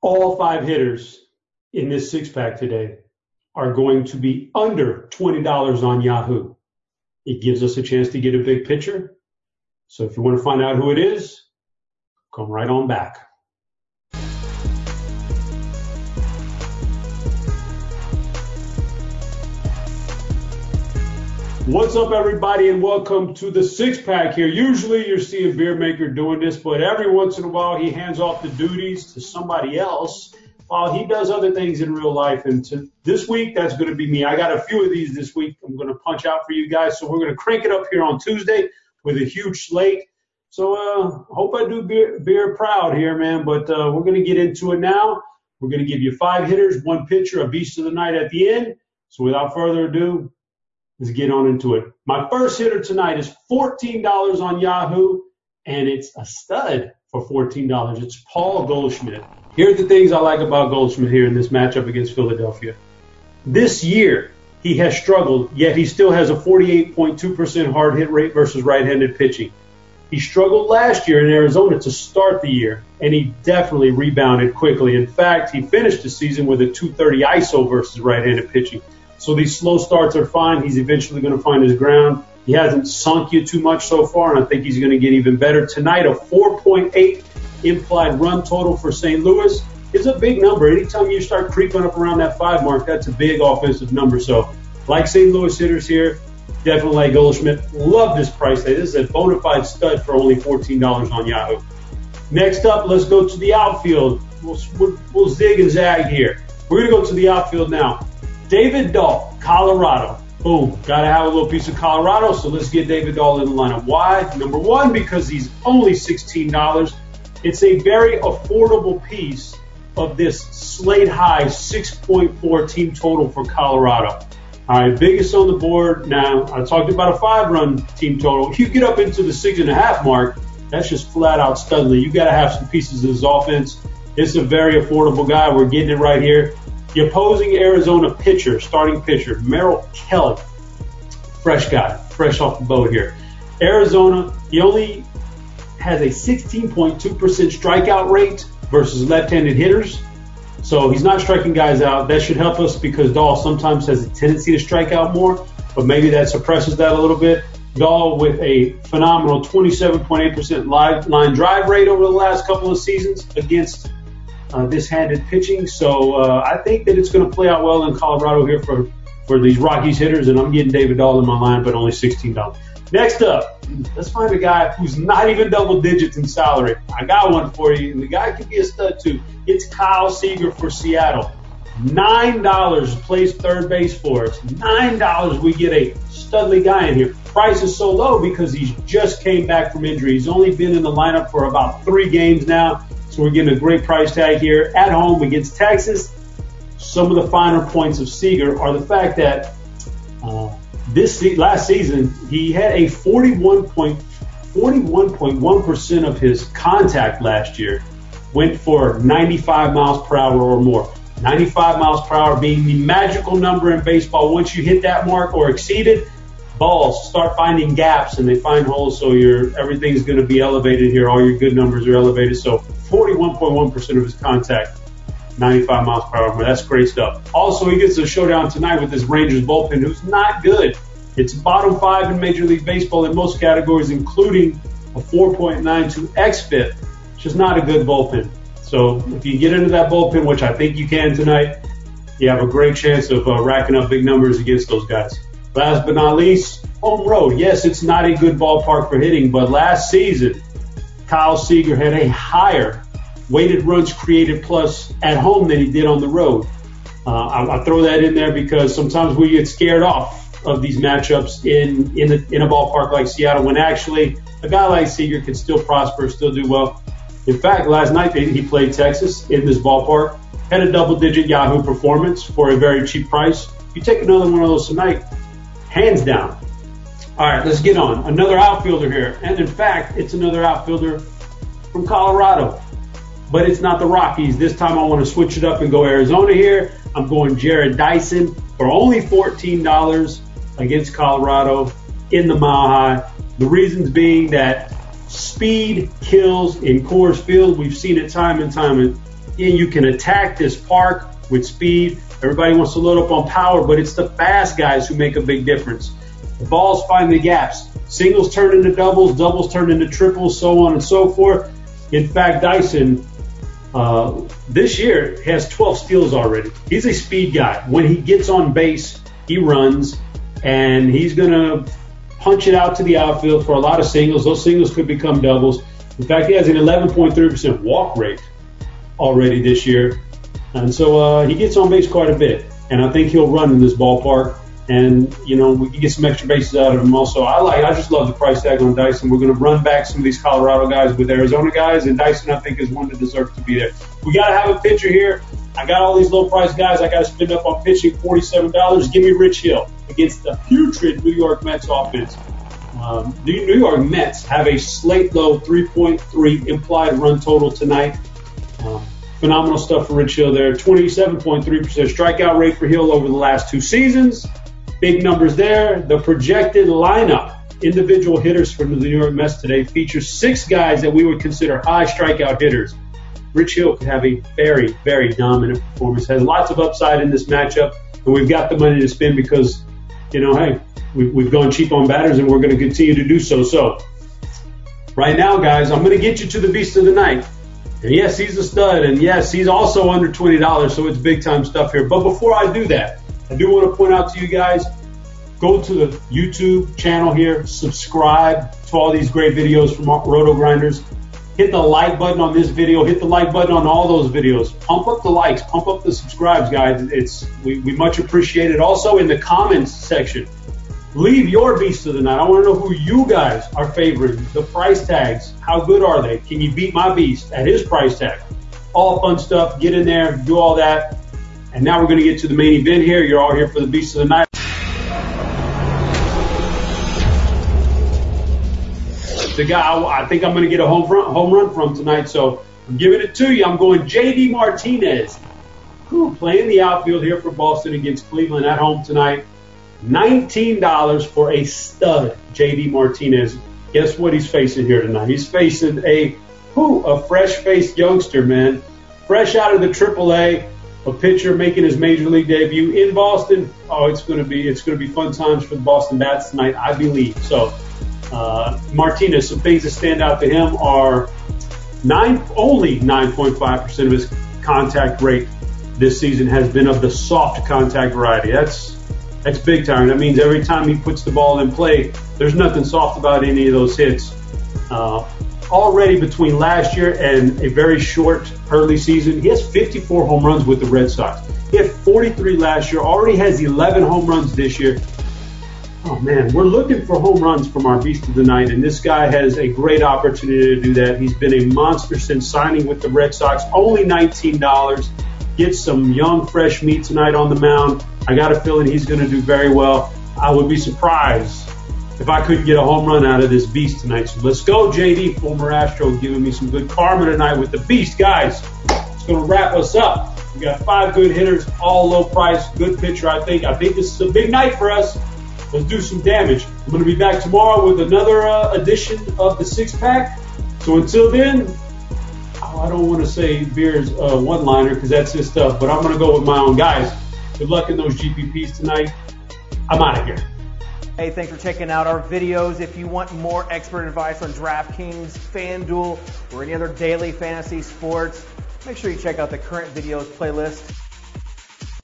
all five hitters in this six pack today are going to be under $20 on Yahoo. It gives us a chance to get a big picture. So if you want to find out who it is, come right on back. What's up, everybody, and welcome to the six pack here. Usually you see a beer maker doing this, but every once in a while he hands off the duties to somebody else while he does other things in real life. And to, this week, that's going to be me. I got a few of these this week. I'm going to punch out for you guys. So we're going to crank it up here on Tuesday with a huge slate. So uh, hope I do beer, beer proud here, man. But uh, we're going to get into it now. We're going to give you five hitters, one pitcher, a beast of the night at the end. So without further ado, let's get on into it. My first hitter tonight is $14 on Yahoo, and it's a stud for $14. It's Paul Goldschmidt. Here are the things I like about Goldschmidt here in this matchup against Philadelphia. This year, he has struggled, yet he still has a 48.2% hard hit rate versus right-handed pitching. He struggled last year in Arizona to start the year, and he definitely rebounded quickly. In fact, he finished the season with a 230 ISO versus right-handed pitching. So these slow starts are fine. He's eventually going to find his ground. He hasn't sunk you too much so far, and I think he's going to get even better. Tonight, a 4.8 implied run total for St. Louis is a big number. Anytime you start creeping up around that five mark, that's a big offensive number. So, like St. Louis hitters here, definitely like Goldschmidt. Love this price tag. This is a bona fide stud for only $14 on Yahoo. Next up, let's go to the outfield. We'll, we'll, we'll zig and zag here. We're going to go to the outfield now. David Dahl, Colorado. Boom. Got to have a little piece of Colorado, so let's get David Dahl in the lineup. Why? Number one, because he's only $16. It's a very affordable piece of this slate high 6.4 team total for Colorado. All right, biggest on the board. Now, I talked about a five run team total. If you get up into the six and a half mark, that's just flat out studly. You got to have some pieces of this offense. It's a very affordable guy. We're getting it right here. The opposing Arizona pitcher, starting pitcher, Merrill Kelly, fresh guy, fresh off the boat here. Arizona, he only has a 16.2% strikeout rate versus left-handed hitters. So he's not striking guys out. That should help us because Dahl sometimes has a tendency to strike out more, but maybe that suppresses that a little bit. Dahl with a phenomenal 27.8% line drive rate over the last couple of seasons against uh, this handed pitching. So uh, I think that it's going to play out well in Colorado here for, for these Rockies hitters, and I'm getting David Dahl in my line, but only $16. Next up, let's find a guy who's not even double digits in salary. I got one for you, and the guy could be a stud too. It's Kyle Seager for Seattle. Nine dollars plays third base for us. Nine dollars we get a studly guy in here. Price is so low because he just came back from injury. He's only been in the lineup for about three games now. So we're getting a great price tag here at home against Texas. Some of the finer points of Seager are the fact that uh, this last season he had a 41.41.1% of his contact last year went for 95 miles per hour or more. 95 miles per hour being the magical number in baseball. Once you hit that mark or exceed it, balls start finding gaps and they find holes. So your everything's going to be elevated here. All your good numbers are elevated. So 41.1% of his contact, 95 miles per hour. That's great stuff. Also, he gets a showdown tonight with this Rangers bullpen, who's not good. It's bottom five in Major League Baseball in most categories, including a 4.92 xFIP, which is not a good bullpen. So if you get into that bullpen, which I think you can tonight, you have a great chance of uh, racking up big numbers against those guys. Last but not least, home road. Yes, it's not a good ballpark for hitting, but last season, Kyle Seager had a higher weighted runs created plus at home than he did on the road. Uh, I, I, throw that in there because sometimes we get scared off of these matchups in in, in a ballpark like Seattle when actually a guy like Seager can still prosper, still do well. In fact, last night he played Texas in this ballpark, had a double-digit Yahoo performance for a very cheap price. You take another one of those tonight, hands down. All right, let's get on. Another outfielder here. And in fact, it's another outfielder from Colorado. But it's not the Rockies. This time I want to switch it up and go Arizona here. I'm going Jarrod Dyson for only $14 against Colorado in the Mile High. The reasons being that speed kills in Coors Field. We've seen it time and time and you can attack this park with speed. Everybody wants to load up on power, but it's the fast guys who make a big difference. The balls find the gaps. Singles turn into doubles, doubles turn into triples, so on and so forth. In fact, Dyson uh, this year has 12 steals already. He's a speed guy. When he gets on base, he runs, and he's going to punch it out to the outfield for a lot of singles. Those singles could become doubles. In fact, he has an 11.3% walk rate already this year. And so uh, he gets on base quite a bit. And I think he'll run in this ballpark. And, you know, we can get some extra bases out of him also. I like, I just love the price tag on Dyson. We're going to run back some of these Colorado guys with Arizona guys. And Dyson, I think, is one that deserves to be there. We got to have a pitcher here. I got all these low price guys. I got to spend up on pitching $47. Give me Rich Hill against the putrid New York Mets offense. Um, the New York Mets have a slate low 3.3 implied run total tonight. Phenomenal stuff for Rich Hill there. 27.3% strikeout rate for Hill over the last two seasons. Big numbers there. The projected lineup, individual hitters for the New York Mets today, features six guys that we would consider high strikeout hitters. Rich Hill could have a very, very dominant performance. Has lots of upside in this matchup, and we've got the money to spend because, you know, hey, we've gone cheap on batters, and we're going to continue to do so. So, right now, guys, I'm going to get you to the beast of the night. And yes, he's a stud, and yes, he's also under twenty dollars, so it's big time stuff here. But before I do that, I do want to point out to you guys, go to the YouTube channel here, subscribe to all these great videos from RotoGrinders. Hit the like button on this video. Hit the like button on all those videos. Pump up the likes. Pump up the subscribes, guys. It's we, we much appreciate it. Also in the comments section, leave your beast of the night. I want to know who you guys are favoring. The price tags. How good are they? Can you beat my beast at his price tag? All fun stuff. Get in there. Do all that. And now we're going to get to the main event here. You're all here for the beast of the night. the guy I think I'm going to get a home run, home run from tonight. So I'm giving it to you. I'm going JD Martinez, who playing the outfield here for Boston against Cleveland at home tonight. $19 for a stud JD Martinez. Guess what he's facing here tonight? He's facing a who a fresh-faced youngster, man, fresh out of the AAA, a pitcher making his major league debut in Boston. Oh, it's going to be it's to be fun times for the Boston Bats tonight, I believe. So uh, Martinez, some things that stand out to him are nine, only 9.5% of his contact rate this season has been of the soft contact variety. That's that's big time. That means every time he puts the ball in play, there's nothing soft about any of those hits. Uh, already between last year and a very short early season, he has 54 home runs with the Red Sox. He had 43 last year, already has 11 home runs this year. Oh man, we're looking for home runs from our beast of the night, and this guy has a great opportunity to do that. He's been a monster since signing with the Red Sox. Only $19. Get some young, fresh meat tonight on the mound. I got a feeling he's going to do very well. I would be surprised if I couldn't get a home run out of this beast tonight. So let's go, JD, former Astro, giving me some good karma tonight with the beast, guys. It's going to wrap us up. We got five good hitters, all low price, good pitcher. I think. I think this is a big night for us. Let's do some damage. I'm going to be back tomorrow with another uh, edition of the six pack. So until then, oh, I don't want to say Beer's uh, one liner because that's his stuff, but I'm going to go with my own guys. Good luck in those GPPs tonight. I'm out of here. Hey, thanks for checking out our videos. If you want more expert advice on DraftKings, FanDuel, or any other daily fantasy sports, make sure you check out the current videos playlist.